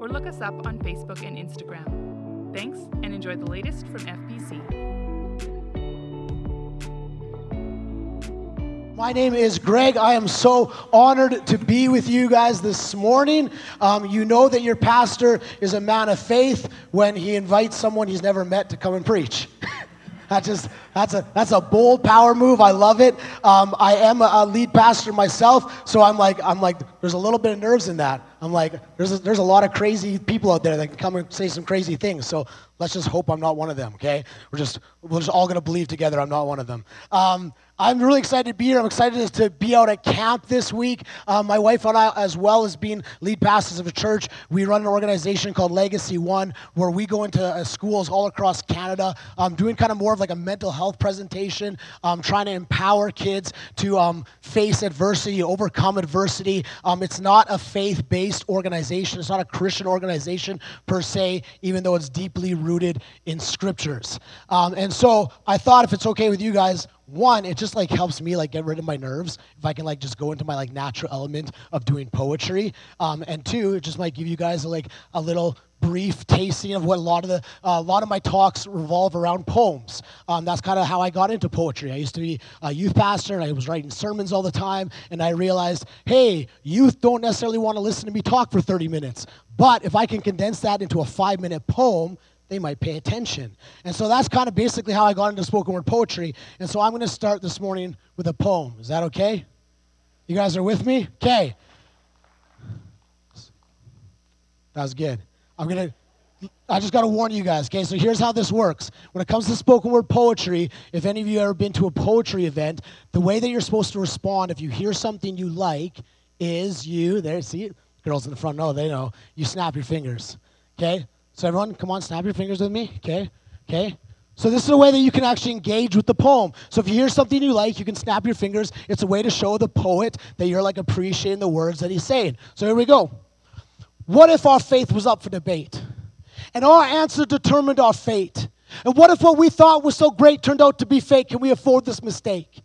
or look us up on Facebook and Instagram. Thanks and enjoy the latest from FBC. My name is Greg. I am so honored to be with you guys this morning. Um, you know that your pastor is a man of faith when he invites someone he's never met to come and preach. That just that's a that's a bold power move. I love it. Um, I am a, a, lead pastor myself, so I'm like I'm like there's a little bit of nerves in that. I'm like there's a, there's a lot of crazy people out there that can come and say some crazy things. So let's just hope I'm not one of them. Okay, we're just we're just all gonna believe together I'm not one of them. Um, I'm really excited to be here. I'm excited to be out at camp this week. Um, my wife and I, as well as being lead pastors of a church, we run an organization called Legacy One, where we go into uh, schools all across Canada, um, doing kind of more of like a mental health presentation, um, trying to empower kids to um, face adversity, overcome adversity. Um, it's not a faith-based organization. It's not a Christian organization per se, even though it's deeply rooted in scriptures. Um, and so I thought, if it's okay with you guys, one it just like helps me like get rid of my nerves if i can like just go into my like natural element of doing poetry um, and two it just might give you guys like a little brief tasting of what a lot of the uh, a lot of my talks revolve around poems um, that's kind of how i got into poetry i used to be a youth pastor and i was writing sermons all the time and i realized hey youth don't necessarily want to listen to me talk for 30 minutes but if i can condense that into a five minute poem they might pay attention. And so that's kind of basically how I got into spoken word poetry. And so I'm going to start this morning with a poem. Is that okay? You guys are with me? Okay. That was good. I'm going to I just got to warn you guys, okay? So here's how this works. When it comes to spoken word poetry, if any of you ever been to a poetry event, the way that you're supposed to respond if you hear something you like is you, there, see, girls in the front know, they know, you snap your fingers, okay? So everyone, come on, snap your fingers with me. Okay? Okay? So this is a way that you can actually engage with the poem. So if you hear something you like, you can snap your fingers. It's a way to show the poet that you're like appreciating the words that he's saying. So here we go. What if our faith was up for debate? And our answer determined our fate. And what if what we thought was so great turned out to be fake? Can we afford this mistake?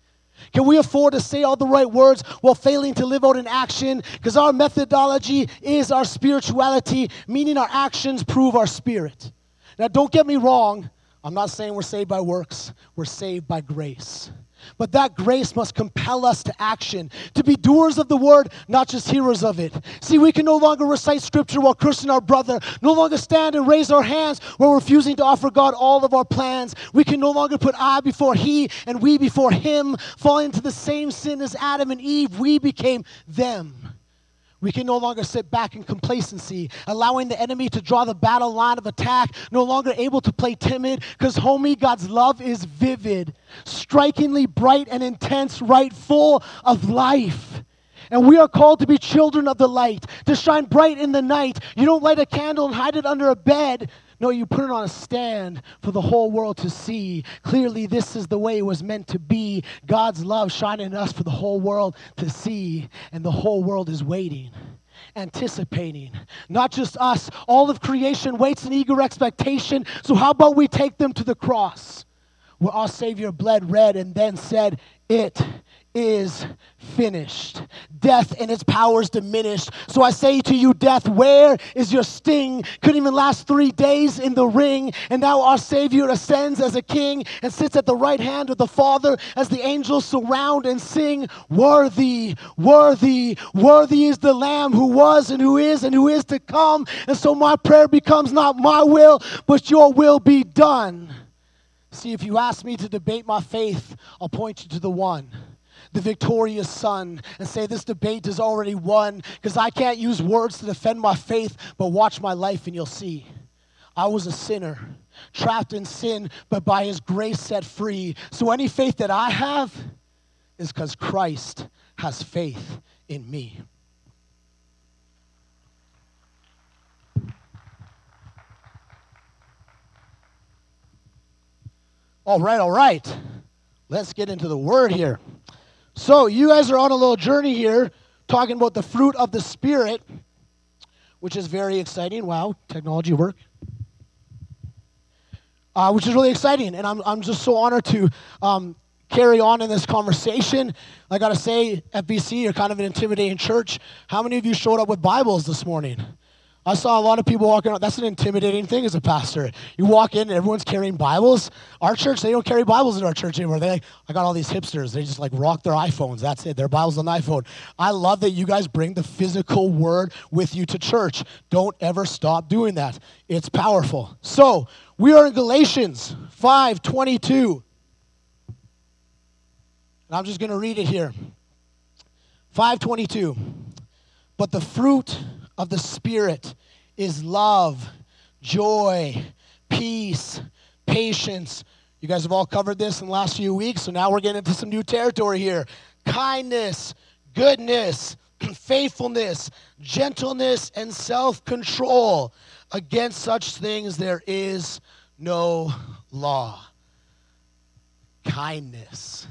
Can we afford to say all the right words while failing to live out in action? Because our methodology is our spirituality, meaning our actions prove our spirit. Now, don't get me wrong. I'm not saying we're saved by works, we're saved by grace. But that grace must compel us to action, to be doers of the word, not just hearers of it. See, we can no longer recite scripture while cursing our brother, no longer stand and raise our hands while refusing to offer God all of our plans. We can no longer put I before he and we before him, falling into the same sin as Adam and Eve. We became them. We can no longer sit back in complacency, allowing the enemy to draw the battle line of attack, no longer able to play timid, because, homie, God's love is vivid, strikingly bright and intense, right full of life. And we are called to be children of the light, to shine bright in the night. You don't light a candle and hide it under a bed. No, you put it on a stand for the whole world to see. Clearly, this is the way it was meant to be. God's love shining in us for the whole world to see, and the whole world is waiting anticipating. Not just us, all of creation waits in eager expectation. So, how about we take them to the cross where our Savior bled red and then said, It is finished. Death and its powers diminished. So I say to you, death, where is your sting? Couldn't even last three days in the ring. And now our Savior ascends as a king and sits at the right hand of the Father as the angels surround and sing, Worthy, worthy, worthy is the Lamb who was and who is and who is to come. And so my prayer becomes not my will, but your will be done. See, if you ask me to debate my faith, I'll point you to the one the victorious son and say this debate is already won because I can't use words to defend my faith, but watch my life and you'll see. I was a sinner, trapped in sin, but by his grace set free. So any faith that I have is because Christ has faith in me. All right, all right. Let's get into the word here. So, you guys are on a little journey here talking about the fruit of the Spirit, which is very exciting. Wow, technology work. Uh, which is really exciting. And I'm, I'm just so honored to um, carry on in this conversation. I got to say, FBC, you're kind of an intimidating church. How many of you showed up with Bibles this morning? I saw a lot of people walking around. That's an intimidating thing as a pastor. You walk in and everyone's carrying Bibles. Our church, they don't carry Bibles in our church anymore. They like, I got all these hipsters. They just like rock their iPhones. That's it. Their Bibles on the iPhone. I love that you guys bring the physical word with you to church. Don't ever stop doing that. It's powerful. So we are in Galatians 5 22. And I'm just going to read it here. 522. But the fruit of the Spirit is love, joy, peace, patience. You guys have all covered this in the last few weeks, so now we're getting into some new territory here. Kindness, goodness, faithfulness, gentleness, and self control. Against such things there is no law. Kindness.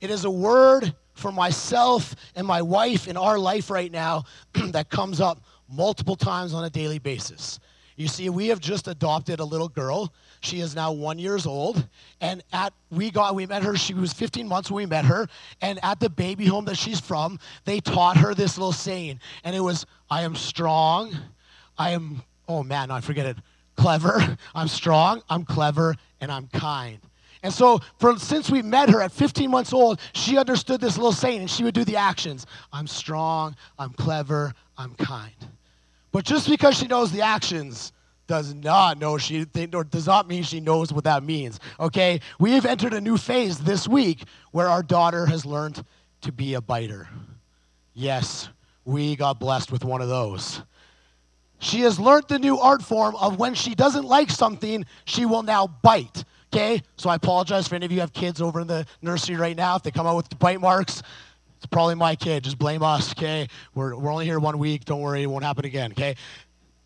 It is a word for myself and my wife in our life right now that comes up multiple times on a daily basis. You see, we have just adopted a little girl. She is now one years old, and at we got we met her. She was 15 months when we met her, and at the baby home that she's from, they taught her this little saying, and it was, "I am strong, I am oh man, I forget it, clever. I'm strong, I'm clever, and I'm kind." And so, for, since we met her at 15 months old, she understood this little saying and she would do the actions I'm strong, I'm clever, I'm kind. But just because she knows the actions does not know she or does not mean she knows what that means. Okay? We have entered a new phase this week where our daughter has learned to be a biter. Yes, we got blessed with one of those. She has learned the new art form of when she doesn't like something, she will now bite. Okay? So I apologize for any of you have kids over in the nursery right now. If they come out with bite marks, it's probably my kid. Just blame us, okay? We're, we're only here one week. Don't worry, it won't happen again, okay?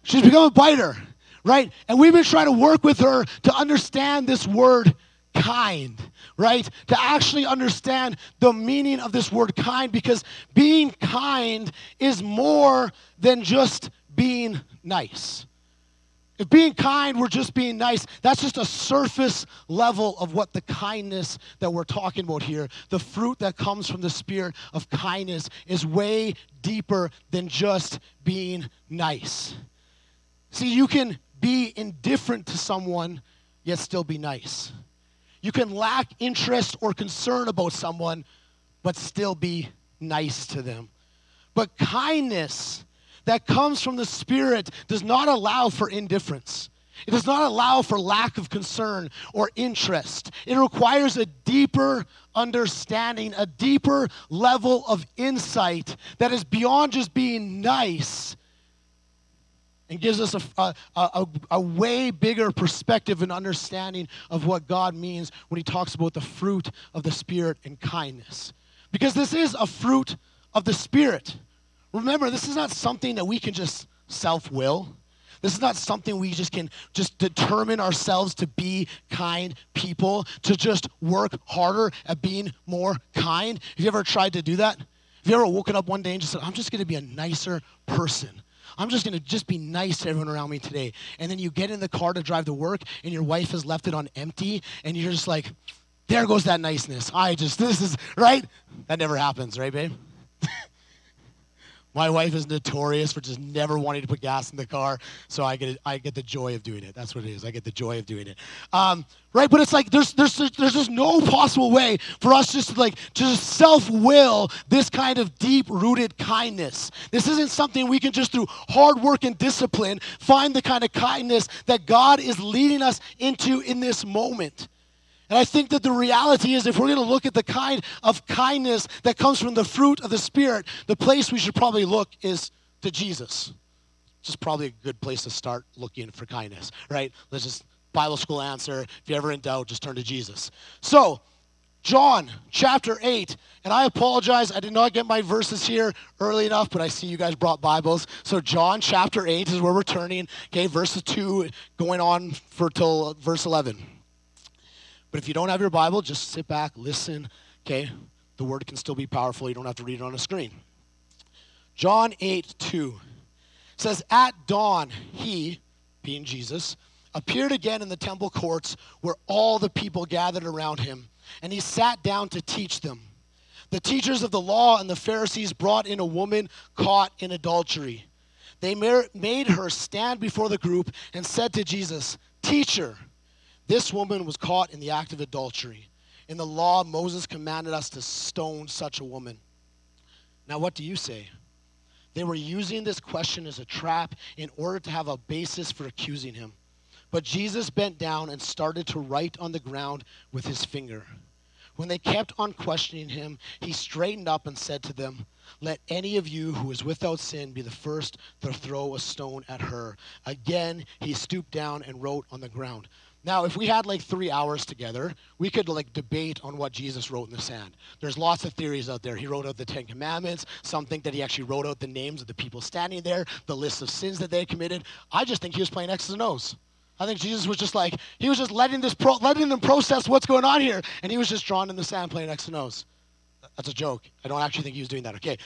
She's become a biter, right? And we've been trying to work with her to understand this word kind, right? To actually understand the meaning of this word kind because being kind is more than just being nice. If being kind we're just being nice, that's just a surface level of what the kindness that we're talking about here. The fruit that comes from the spirit of kindness is way deeper than just being nice. See, you can be indifferent to someone, yet still be nice. You can lack interest or concern about someone, but still be nice to them. But kindness that comes from the Spirit does not allow for indifference. It does not allow for lack of concern or interest. It requires a deeper understanding, a deeper level of insight that is beyond just being nice and gives us a, a, a, a, way bigger perspective and understanding of what God means when He talks about the fruit of the Spirit and kindness. Because this is a fruit of the Spirit. Remember, this is not something that we can just self will. This is not something we just can just determine ourselves to be kind people, to just work harder at being more kind. Have you ever tried to do that? Have you ever woken up one day and just said, I'm just going to be a nicer person? I'm just going to just be nice to everyone around me today. And then you get in the car to drive to work and your wife has left it on empty and you're just like, there goes that niceness. I just, this is, right? That never happens, right, babe? My wife is notorious for just never wanting to put gas in the car, so I get I get the joy of doing it. That's what it is. I get the joy of doing it. Um, right? But it's like there's there's there's just no possible way for us just to like to just self will this kind of deep rooted kindness. This isn't something we can just through hard work and discipline find the kind of kindness that God is leading us into in this moment. And I think that the reality is, if we're going to look at the kind of kindness that comes from the fruit of the Spirit, the place we should probably look is to Jesus. Just probably a good place to start looking for kindness, right? Let's just Bible school answer. If you're ever in doubt, just turn to Jesus. So, John chapter 8. And I apologize, I did not get my verses here early enough, but I see you guys brought Bibles. So, John chapter 8 is where we're turning. Okay, verses 2 going on for till verse 11. But if you don't have your Bible, just sit back, listen, okay? The word can still be powerful. You don't have to read it on a screen. John 8 2 says, At dawn, he, being Jesus, appeared again in the temple courts where all the people gathered around him, and he sat down to teach them. The teachers of the law and the Pharisees brought in a woman caught in adultery. They made her stand before the group and said to Jesus, Teacher, this woman was caught in the act of adultery. In the law, Moses commanded us to stone such a woman. Now, what do you say? They were using this question as a trap in order to have a basis for accusing him. But Jesus bent down and started to write on the ground with his finger. When they kept on questioning him, he straightened up and said to them, Let any of you who is without sin be the first to throw a stone at her. Again, he stooped down and wrote on the ground. Now, if we had like three hours together, we could like debate on what Jesus wrote in the sand. There's lots of theories out there. He wrote out the Ten Commandments. Some think that he actually wrote out the names of the people standing there, the list of sins that they committed. I just think he was playing X's and O's. I think Jesus was just like, he was just letting, this pro- letting them process what's going on here. And he was just drawn in the sand playing X and O's. That's a joke. I don't actually think he was doing that. Okay.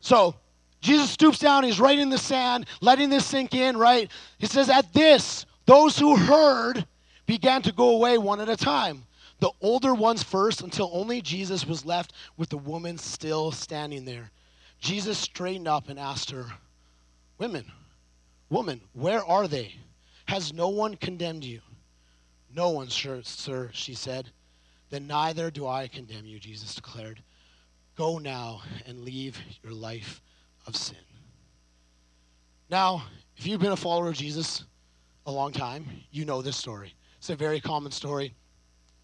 So Jesus stoops down. He's writing in the sand, letting this sink in, right? He says, At this, those who heard began to go away one at a time. The older ones first, until only Jesus was left with the woman still standing there. Jesus straightened up and asked her, Women, woman, where are they? Has no one condemned you? No one, sir, sir, she said. Then neither do I condemn you, Jesus declared. Go now and leave your life of sin. Now, if you've been a follower of Jesus a long time, you know this story. It's a very common story.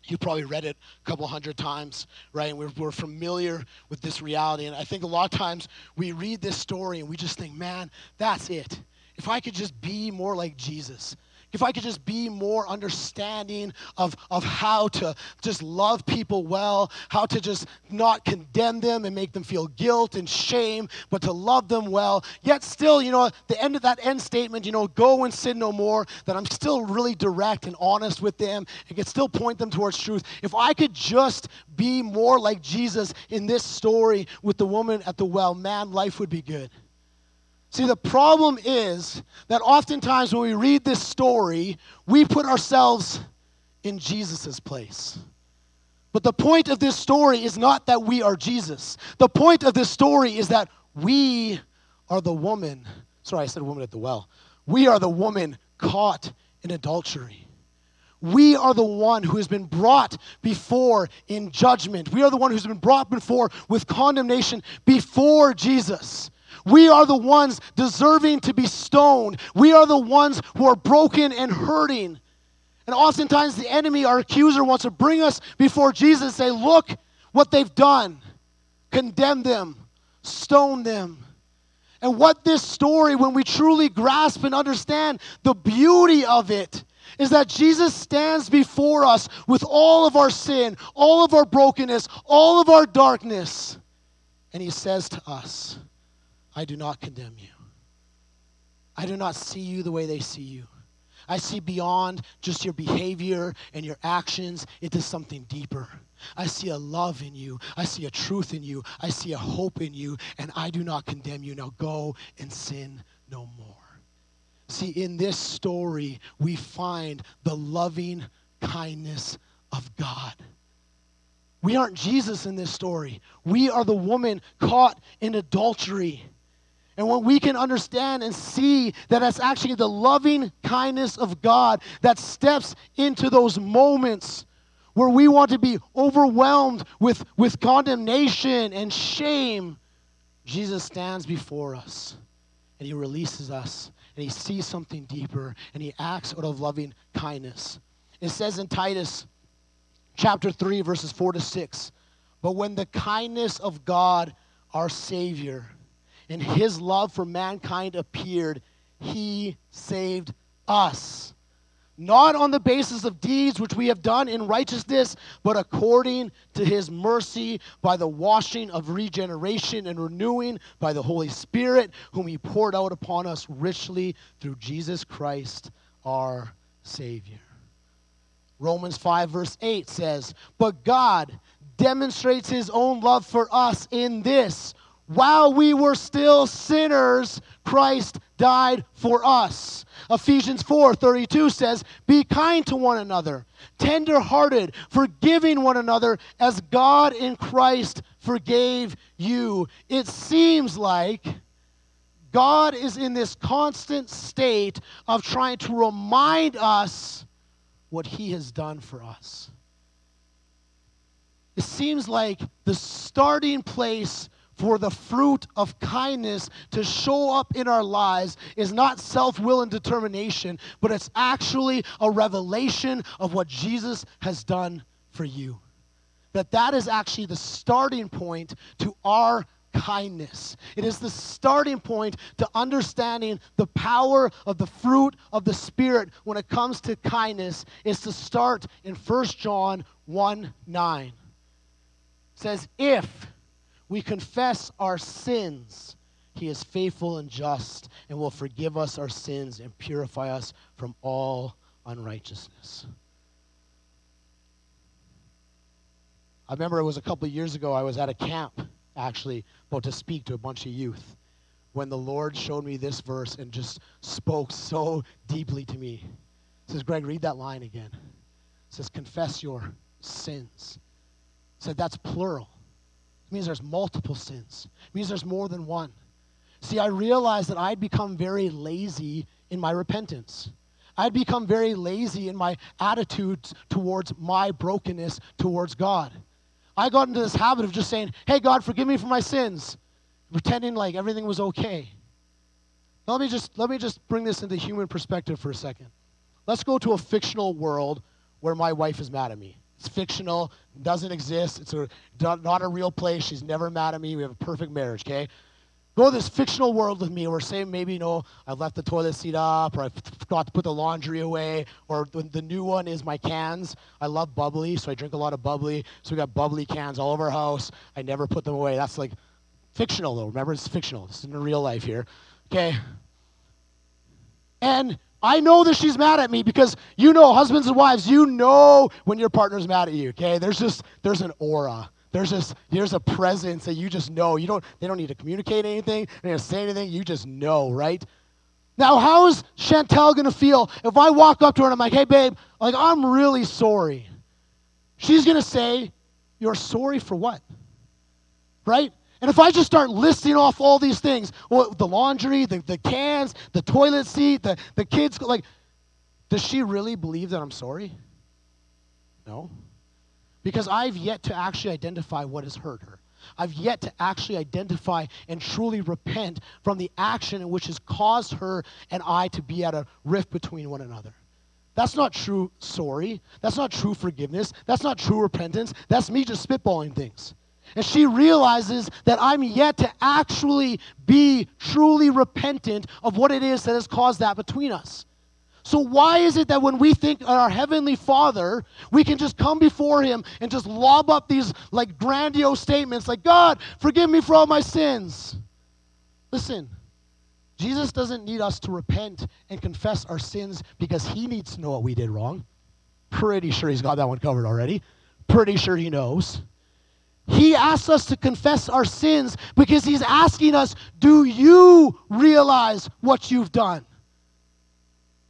You probably read it a couple hundred times, right? And we're, we're familiar with this reality. And I think a lot of times we read this story and we just think, man, that's it if I could just be more like Jesus, if I could just be more understanding of, of how to just love people well, how to just not condemn them and make them feel guilt and shame, but to love them well. Yet still, you know, the end of that end statement, you know, go and sin no more, that I'm still really direct and honest with them and can still point them towards truth. If I could just be more like Jesus in this story with the woman at the well, man, life would be good. See, the problem is that oftentimes when we read this story, we put ourselves in Jesus' place. But the point of this story is not that we are Jesus. The point of this story is that we are the woman. Sorry, I said woman at the well. We are the woman caught in adultery. We are the one who has been brought before in judgment. We are the one who's been brought before with condemnation before Jesus. We are the ones deserving to be stoned. We are the ones who are broken and hurting. And oftentimes, the enemy, our accuser, wants to bring us before Jesus and say, Look what they've done. Condemn them, stone them. And what this story, when we truly grasp and understand the beauty of it, is that Jesus stands before us with all of our sin, all of our brokenness, all of our darkness. And he says to us, I do not condemn you. I do not see you the way they see you. I see beyond just your behavior and your actions into something deeper. I see a love in you. I see a truth in you. I see a hope in you, and I do not condemn you. Now go and sin no more. See, in this story, we find the loving kindness of God. We aren't Jesus in this story, we are the woman caught in adultery. And when we can understand and see that that's actually the loving kindness of God that steps into those moments where we want to be overwhelmed with, with condemnation and shame, Jesus stands before us and he releases us and he sees something deeper and he acts out of loving kindness. It says in Titus chapter 3, verses 4 to 6 But when the kindness of God, our Savior, and his love for mankind appeared, he saved us. Not on the basis of deeds which we have done in righteousness, but according to his mercy by the washing of regeneration and renewing by the Holy Spirit, whom he poured out upon us richly through Jesus Christ our Savior. Romans 5, verse 8 says, But God demonstrates his own love for us in this while we were still sinners, Christ died for us. Ephesians 4:32 says, "Be kind to one another, tender-hearted, forgiving one another as God in Christ forgave you." It seems like God is in this constant state of trying to remind us what he has done for us. It seems like the starting place for the fruit of kindness to show up in our lives is not self will and determination, but it's actually a revelation of what Jesus has done for you. That that is actually the starting point to our kindness. It is the starting point to understanding the power of the fruit of the Spirit when it comes to kindness is to start in 1 John 1 9. It says, If we confess our sins, he is faithful and just and will forgive us our sins and purify us from all unrighteousness. I remember it was a couple years ago, I was at a camp, actually, about to speak to a bunch of youth, when the Lord showed me this verse and just spoke so deeply to me. It says, Greg, read that line again. It says, confess your sins. It said, that's plural. It means there's multiple sins. It means there's more than one. See, I realized that I'd become very lazy in my repentance. I'd become very lazy in my attitudes towards my brokenness towards God. I got into this habit of just saying, Hey, God, forgive me for my sins, pretending like everything was okay. Now, let me just let me just bring this into human perspective for a second. Let's go to a fictional world where my wife is mad at me. It's fictional, doesn't exist. It's a, not a real place. She's never mad at me. We have a perfect marriage, okay? Go to this fictional world with me where, say, maybe, you know, I left the toilet seat up or I forgot to put the laundry away or the, the new one is my cans. I love bubbly, so I drink a lot of bubbly. So we got bubbly cans all over our house. I never put them away. That's like fictional, though. Remember, it's fictional. This is in real life here, okay? And I know that she's mad at me because you know, husbands and wives, you know when your partner's mad at you, okay? There's just, there's an aura. There's just, there's a presence that you just know. You don't, they don't need to communicate anything, they don't say anything, you just know, right? Now, how is Chantel gonna feel if I walk up to her and I'm like, hey, babe, like, I'm really sorry? She's gonna say, You're sorry for what? Right? And if I just start listing off all these things, well, the laundry, the, the cans, the toilet seat, the, the kids, like, does she really believe that I'm sorry? No. Because I've yet to actually identify what has hurt her. I've yet to actually identify and truly repent from the action in which has caused her and I to be at a rift between one another. That's not true sorry. That's not true forgiveness. That's not true repentance. That's me just spitballing things. And she realizes that I'm yet to actually be truly repentant of what it is that has caused that between us. So, why is it that when we think of our Heavenly Father, we can just come before Him and just lob up these like grandiose statements like, God, forgive me for all my sins? Listen, Jesus doesn't need us to repent and confess our sins because He needs to know what we did wrong. Pretty sure He's got that one covered already. Pretty sure He knows. He asks us to confess our sins because He's asking us, Do you realize what you've done?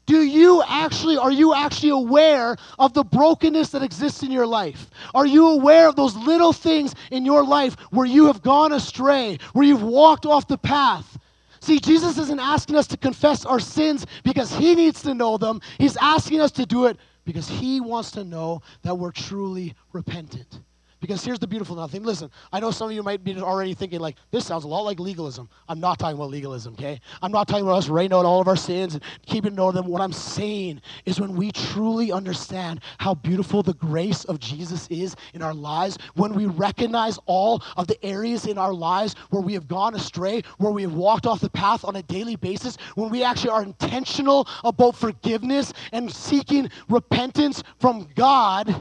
Do you actually, are you actually aware of the brokenness that exists in your life? Are you aware of those little things in your life where you have gone astray, where you've walked off the path? See, Jesus isn't asking us to confess our sins because He needs to know them. He's asking us to do it because He wants to know that we're truly repentant. Because here's the beautiful thing. Listen, I know some of you might be already thinking, like, this sounds a lot like legalism. I'm not talking about legalism, okay? I'm not talking about us writing out all of our sins and keeping note of them. What I'm saying is when we truly understand how beautiful the grace of Jesus is in our lives, when we recognize all of the areas in our lives where we have gone astray, where we have walked off the path on a daily basis, when we actually are intentional about forgiveness and seeking repentance from God,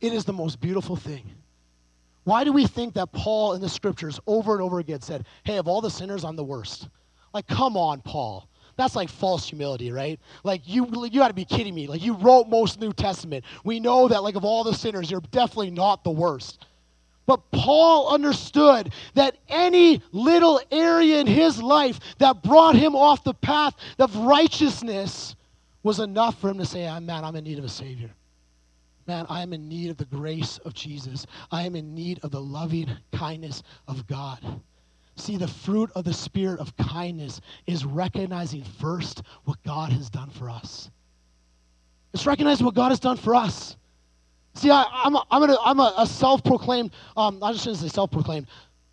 it is the most beautiful thing. Why do we think that Paul in the scriptures over and over again said, Hey, of all the sinners, I'm the worst? Like, come on, Paul. that's like false humility, right? Like you you got to be kidding me. Like you wrote most New Testament. We know that like of all the sinners, you're definitely not the worst. But Paul understood that any little area in his life that brought him off the path of righteousness was enough for him to say, ah, man, I'm in need of a Savior. Man, I am in need of the grace of Jesus. I am in need of the loving kindness of God. See, the fruit of the Spirit of kindness is recognizing first what God has done for us. It's recognizing what God has done for us. See, I, am a, I'm, a, I'm a, a self proclaimed, um, I just shouldn't say self proclaimed.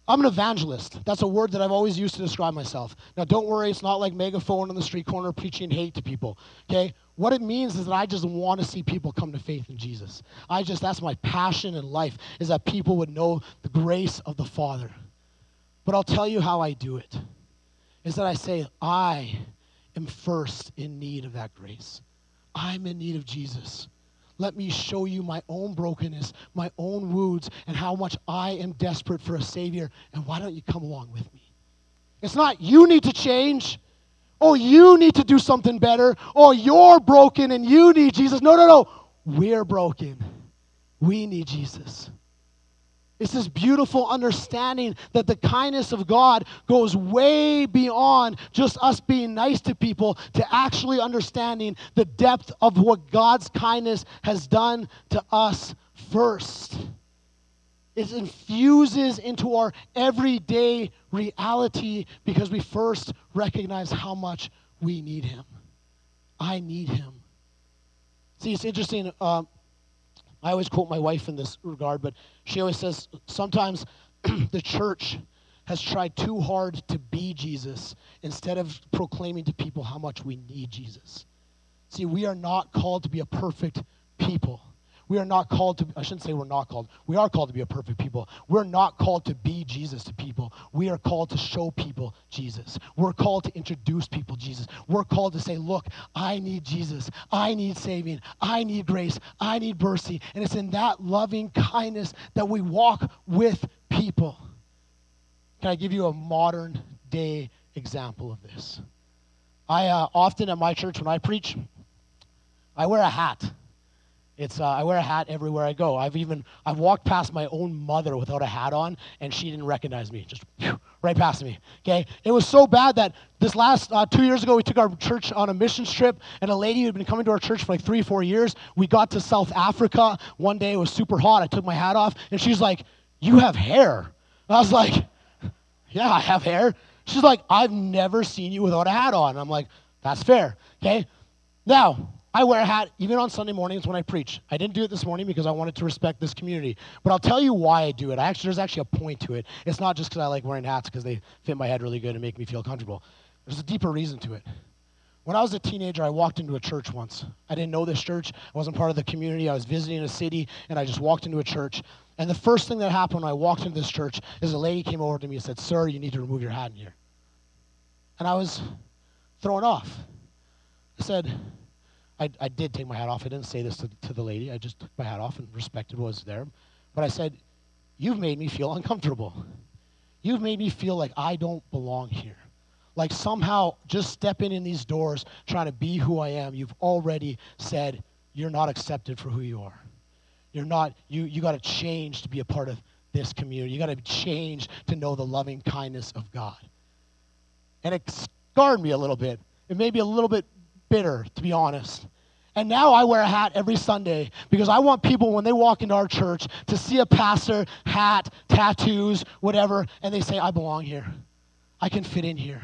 I'm an evangelist. That's a word that I've always used to describe myself. Now, don't worry, it's not like megaphone on the street corner preaching hate to people, okay? What it means is that I just want to see people come to faith in Jesus. I just, that's my passion in life, is that people would know the grace of the Father. But I'll tell you how I do it is that I say, I am first in need of that grace. I'm in need of Jesus. Let me show you my own brokenness, my own wounds, and how much I am desperate for a Savior. And why don't you come along with me? It's not you need to change. Oh, you need to do something better. Oh, you're broken and you need Jesus. No, no, no. We're broken. We need Jesus. It's this beautiful understanding that the kindness of God goes way beyond just us being nice to people to actually understanding the depth of what God's kindness has done to us first. It infuses into our everyday reality because we first recognize how much we need Him. I need Him. See, it's interesting. Uh, I always quote my wife in this regard, but she always says sometimes the church has tried too hard to be Jesus instead of proclaiming to people how much we need Jesus. See, we are not called to be a perfect people. We are not called to, I shouldn't say we're not called. We are called to be a perfect people. We're not called to be Jesus to people. We are called to show people Jesus. We're called to introduce people Jesus. We're called to say, look, I need Jesus. I need saving. I need grace. I need mercy. And it's in that loving kindness that we walk with people. Can I give you a modern day example of this? I uh, often at my church, when I preach, I wear a hat. It's uh, I wear a hat everywhere I go. I've even I've walked past my own mother without a hat on, and she didn't recognize me. Just whew, right past me. Okay, it was so bad that this last uh, two years ago we took our church on a missions trip, and a lady who had been coming to our church for like three four years. We got to South Africa one day. It was super hot. I took my hat off, and she's like, "You have hair." I was like, "Yeah, I have hair." She's like, "I've never seen you without a hat on." I'm like, "That's fair." Okay, now I wear a hat even on Sunday mornings when I preach. I didn't do it this morning because I wanted to respect this community. But I'll tell you why I do it. I actually, there's actually a point to it. It's not just because I like wearing hats because they fit my head really good and make me feel comfortable. There's a deeper reason to it. When I was a teenager, I walked into a church once. I didn't know this church. I wasn't part of the community. I was visiting a city, and I just walked into a church. And the first thing that happened when I walked into this church is a lady came over to me and said, Sir, you need to remove your hat in here. And I was thrown off. I said, I, I did take my hat off. I didn't say this to, to the lady. I just took my hat off and respected what was there. But I said, You've made me feel uncomfortable. You've made me feel like I don't belong here. Like somehow just stepping in these doors, trying to be who I am, you've already said you're not accepted for who you are. You're not, you, you got to change to be a part of this community. You got to change to know the loving kindness of God. And it scarred me a little bit. It made me a little bit bitter, to be honest. And now I wear a hat every Sunday because I want people, when they walk into our church, to see a pastor, hat, tattoos, whatever, and they say, I belong here. I can fit in here.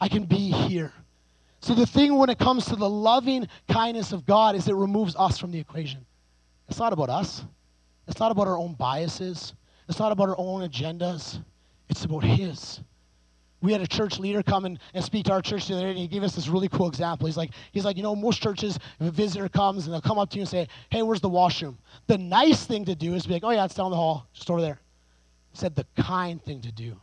I can be here. So the thing when it comes to the loving kindness of God is it removes us from the equation. It's not about us. It's not about our own biases. It's not about our own agendas. It's about His we had a church leader come and, and speak to our church the other day, and he gave us this really cool example. He's like, he's like, you know, most churches, if a visitor comes and they'll come up to you and say, hey, where's the washroom? The nice thing to do is be like, oh, yeah, it's down the hall, just over there. He said the kind thing to do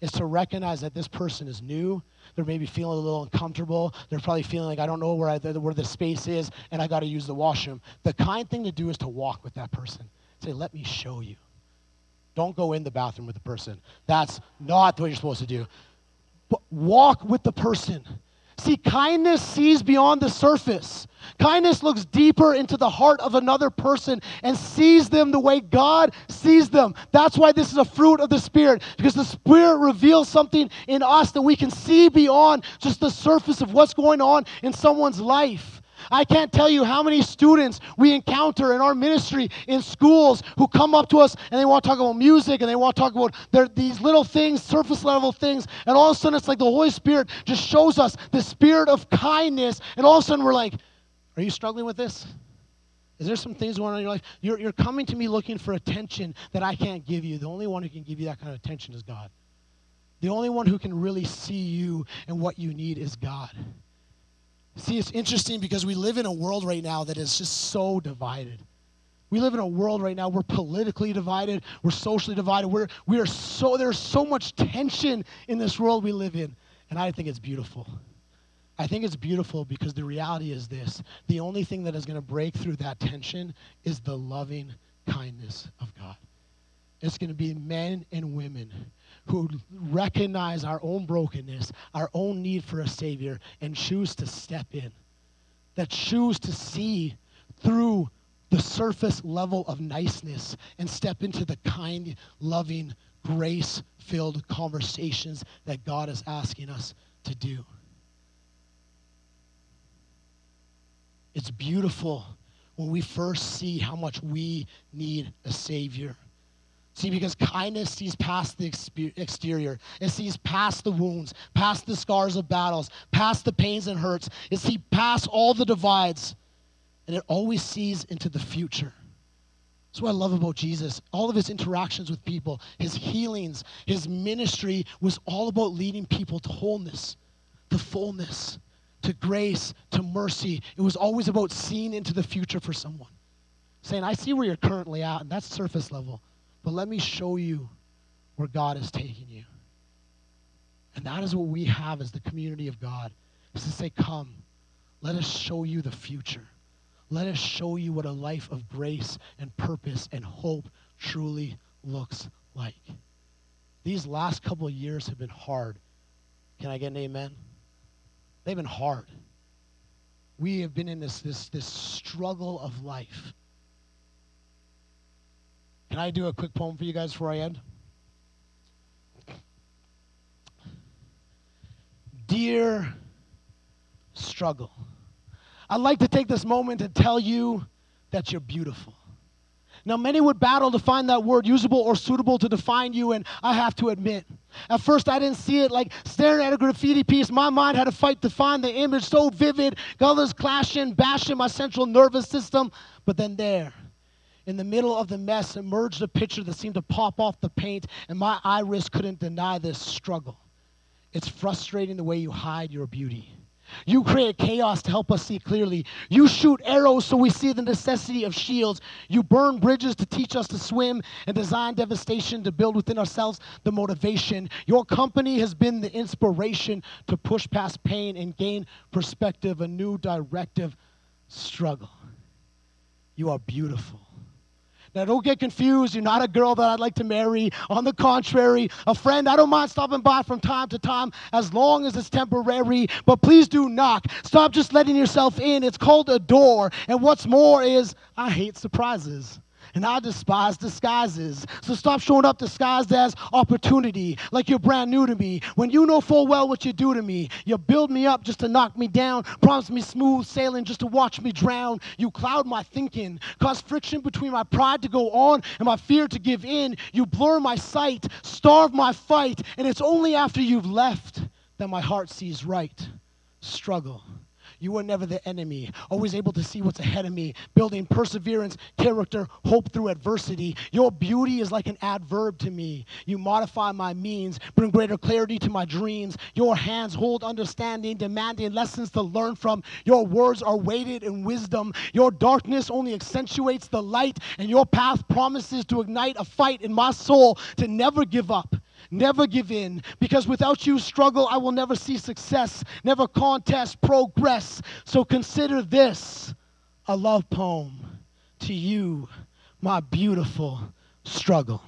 is to recognize that this person is new. They're maybe feeling a little uncomfortable. They're probably feeling like, I don't know where, I, where the space is, and I got to use the washroom. The kind thing to do is to walk with that person. Say, let me show you. Don't go in the bathroom with the person. That's not what you're supposed to do walk with the person. See, kindness sees beyond the surface. Kindness looks deeper into the heart of another person and sees them the way God sees them. That's why this is a fruit of the Spirit, because the Spirit reveals something in us that we can see beyond just the surface of what's going on in someone's life. I can't tell you how many students we encounter in our ministry in schools who come up to us and they want to talk about music and they want to talk about their, these little things, surface level things. And all of a sudden, it's like the Holy Spirit just shows us the spirit of kindness. And all of a sudden, we're like, Are you struggling with this? Is there some things going on in your life? You're, you're coming to me looking for attention that I can't give you. The only one who can give you that kind of attention is God. The only one who can really see you and what you need is God. See, it's interesting because we live in a world right now that is just so divided. We live in a world right now, we're politically divided, we're socially divided, we're, we are so, there's so much tension in this world we live in. And I think it's beautiful. I think it's beautiful because the reality is this the only thing that is going to break through that tension is the loving kindness of God. It's going to be men and women who recognize our own brokenness, our own need for a Savior, and choose to step in. That choose to see through the surface level of niceness and step into the kind, loving, grace filled conversations that God is asking us to do. It's beautiful when we first see how much we need a Savior. See, because kindness sees past the exterior. It sees past the wounds, past the scars of battles, past the pains and hurts. It sees past all the divides. And it always sees into the future. That's what I love about Jesus. All of his interactions with people, his healings, his ministry was all about leading people to wholeness, to fullness, to grace, to mercy. It was always about seeing into the future for someone. Saying, I see where you're currently at, and that's surface level. But let me show you where God is taking you. And that is what we have as the community of God. Is to say, come, let us show you the future. Let us show you what a life of grace and purpose and hope truly looks like. These last couple of years have been hard. Can I get an amen? They've been hard. We have been in this, this, this struggle of life. Can I do a quick poem for you guys before I end? Dear struggle, I'd like to take this moment to tell you that you're beautiful. Now, many would battle to find that word usable or suitable to define you, and I have to admit, at first I didn't see it like staring at a graffiti piece. My mind had to fight to find the image so vivid, colors clashing, bashing my central nervous system. But then there, in the middle of the mess emerged a picture that seemed to pop off the paint, and my iris couldn't deny this struggle. It's frustrating the way you hide your beauty. You create chaos to help us see clearly. You shoot arrows so we see the necessity of shields. You burn bridges to teach us to swim and design devastation to build within ourselves the motivation. Your company has been the inspiration to push past pain and gain perspective, a new directive struggle. You are beautiful. Now, don't get confused. You're not a girl that I'd like to marry. On the contrary, a friend I don't mind stopping by from time to time as long as it's temporary. But please do knock. Stop just letting yourself in. It's called a door. And what's more is, I hate surprises and I despise disguises. So stop showing up disguised as opportunity, like you're brand new to me. When you know full well what you do to me, you build me up just to knock me down, promise me smooth sailing just to watch me drown. You cloud my thinking, cause friction between my pride to go on and my fear to give in. You blur my sight, starve my fight, and it's only after you've left that my heart sees right. Struggle you were never the enemy, always able to see what's ahead of me, building perseverance, character, hope through adversity. Your beauty is like an adverb to me. You modify my means, bring greater clarity to my dreams. Your hands hold understanding, demanding lessons to learn from. Your words are weighted in wisdom. Your darkness only accentuates the light, and your path promises to ignite a fight in my soul to never give up. Never give in, because without you, struggle, I will never see success, never contest, progress. So consider this a love poem to you, my beautiful struggle.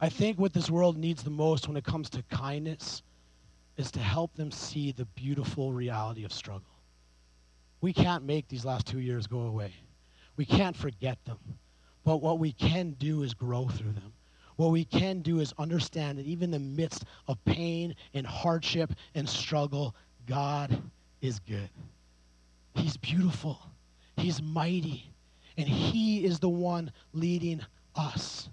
I think what this world needs the most when it comes to kindness is to help them see the beautiful reality of struggle. We can't make these last two years go away. We can't forget them. But what we can do is grow through them. What we can do is understand that even in the midst of pain and hardship and struggle, God is good. He's beautiful. He's mighty. And He is the one leading us.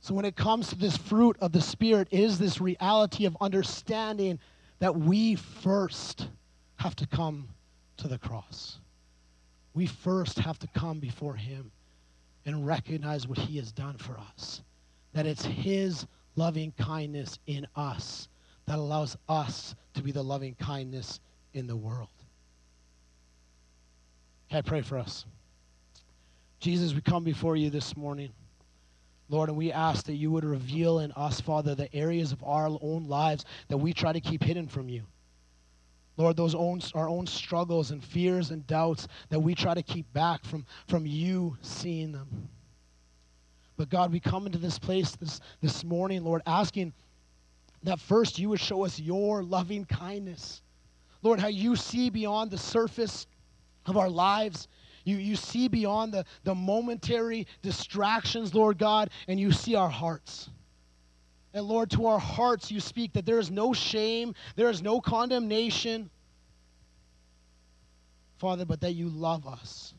So when it comes to this fruit of the Spirit, is this reality of understanding that we first have to come to the cross. We first have to come before Him and recognize what He has done for us. That it's His loving kindness in us that allows us to be the loving kindness in the world. Can I pray for us? Jesus, we come before you this morning. Lord, and we ask that you would reveal in us, Father, the areas of our own lives that we try to keep hidden from you. Lord, those own, our own struggles and fears and doubts that we try to keep back from, from you seeing them. But God, we come into this place this, this morning, Lord, asking that first you would show us your loving kindness. Lord, how you see beyond the surface of our lives you, you see beyond the, the momentary distractions, Lord God, and you see our hearts. And Lord, to our hearts you speak that there is no shame, there is no condemnation, Father, but that you love us,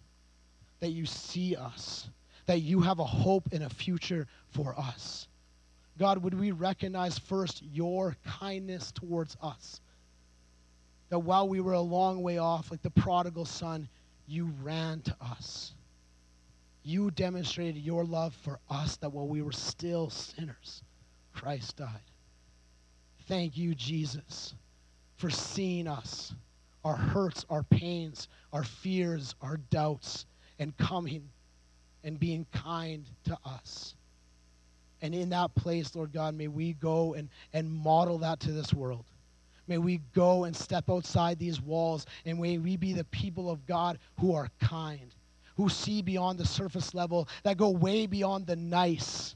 that you see us, that you have a hope and a future for us. God, would we recognize first your kindness towards us? That while we were a long way off, like the prodigal son, you ran to us. You demonstrated your love for us that while we were still sinners, Christ died. Thank you, Jesus, for seeing us, our hurts, our pains, our fears, our doubts, and coming and being kind to us. And in that place, Lord God, may we go and, and model that to this world. May we go and step outside these walls, and may we be the people of God who are kind, who see beyond the surface level, that go way beyond the nice,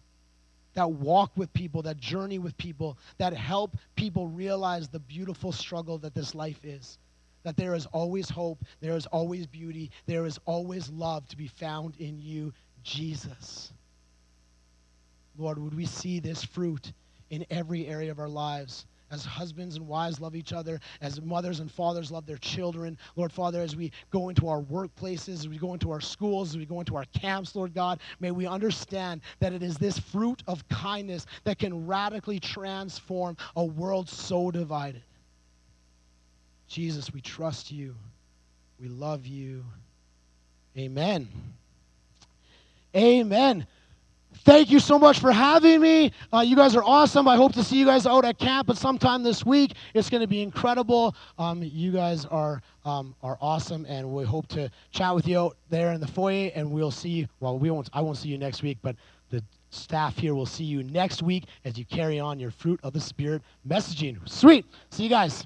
that walk with people, that journey with people, that help people realize the beautiful struggle that this life is. That there is always hope, there is always beauty, there is always love to be found in you, Jesus. Lord, would we see this fruit in every area of our lives? As husbands and wives love each other, as mothers and fathers love their children. Lord Father, as we go into our workplaces, as we go into our schools, as we go into our camps, Lord God, may we understand that it is this fruit of kindness that can radically transform a world so divided. Jesus, we trust you. We love you. Amen. Amen. Thank you so much for having me. Uh, you guys are awesome. I hope to see you guys out at camp at sometime this week. It's going to be incredible. Um, you guys are um, are awesome, and we hope to chat with you out there in the foyer. And we'll see you. Well, we won't. I won't see you next week, but the staff here will see you next week as you carry on your fruit of the spirit messaging. Sweet. See you guys.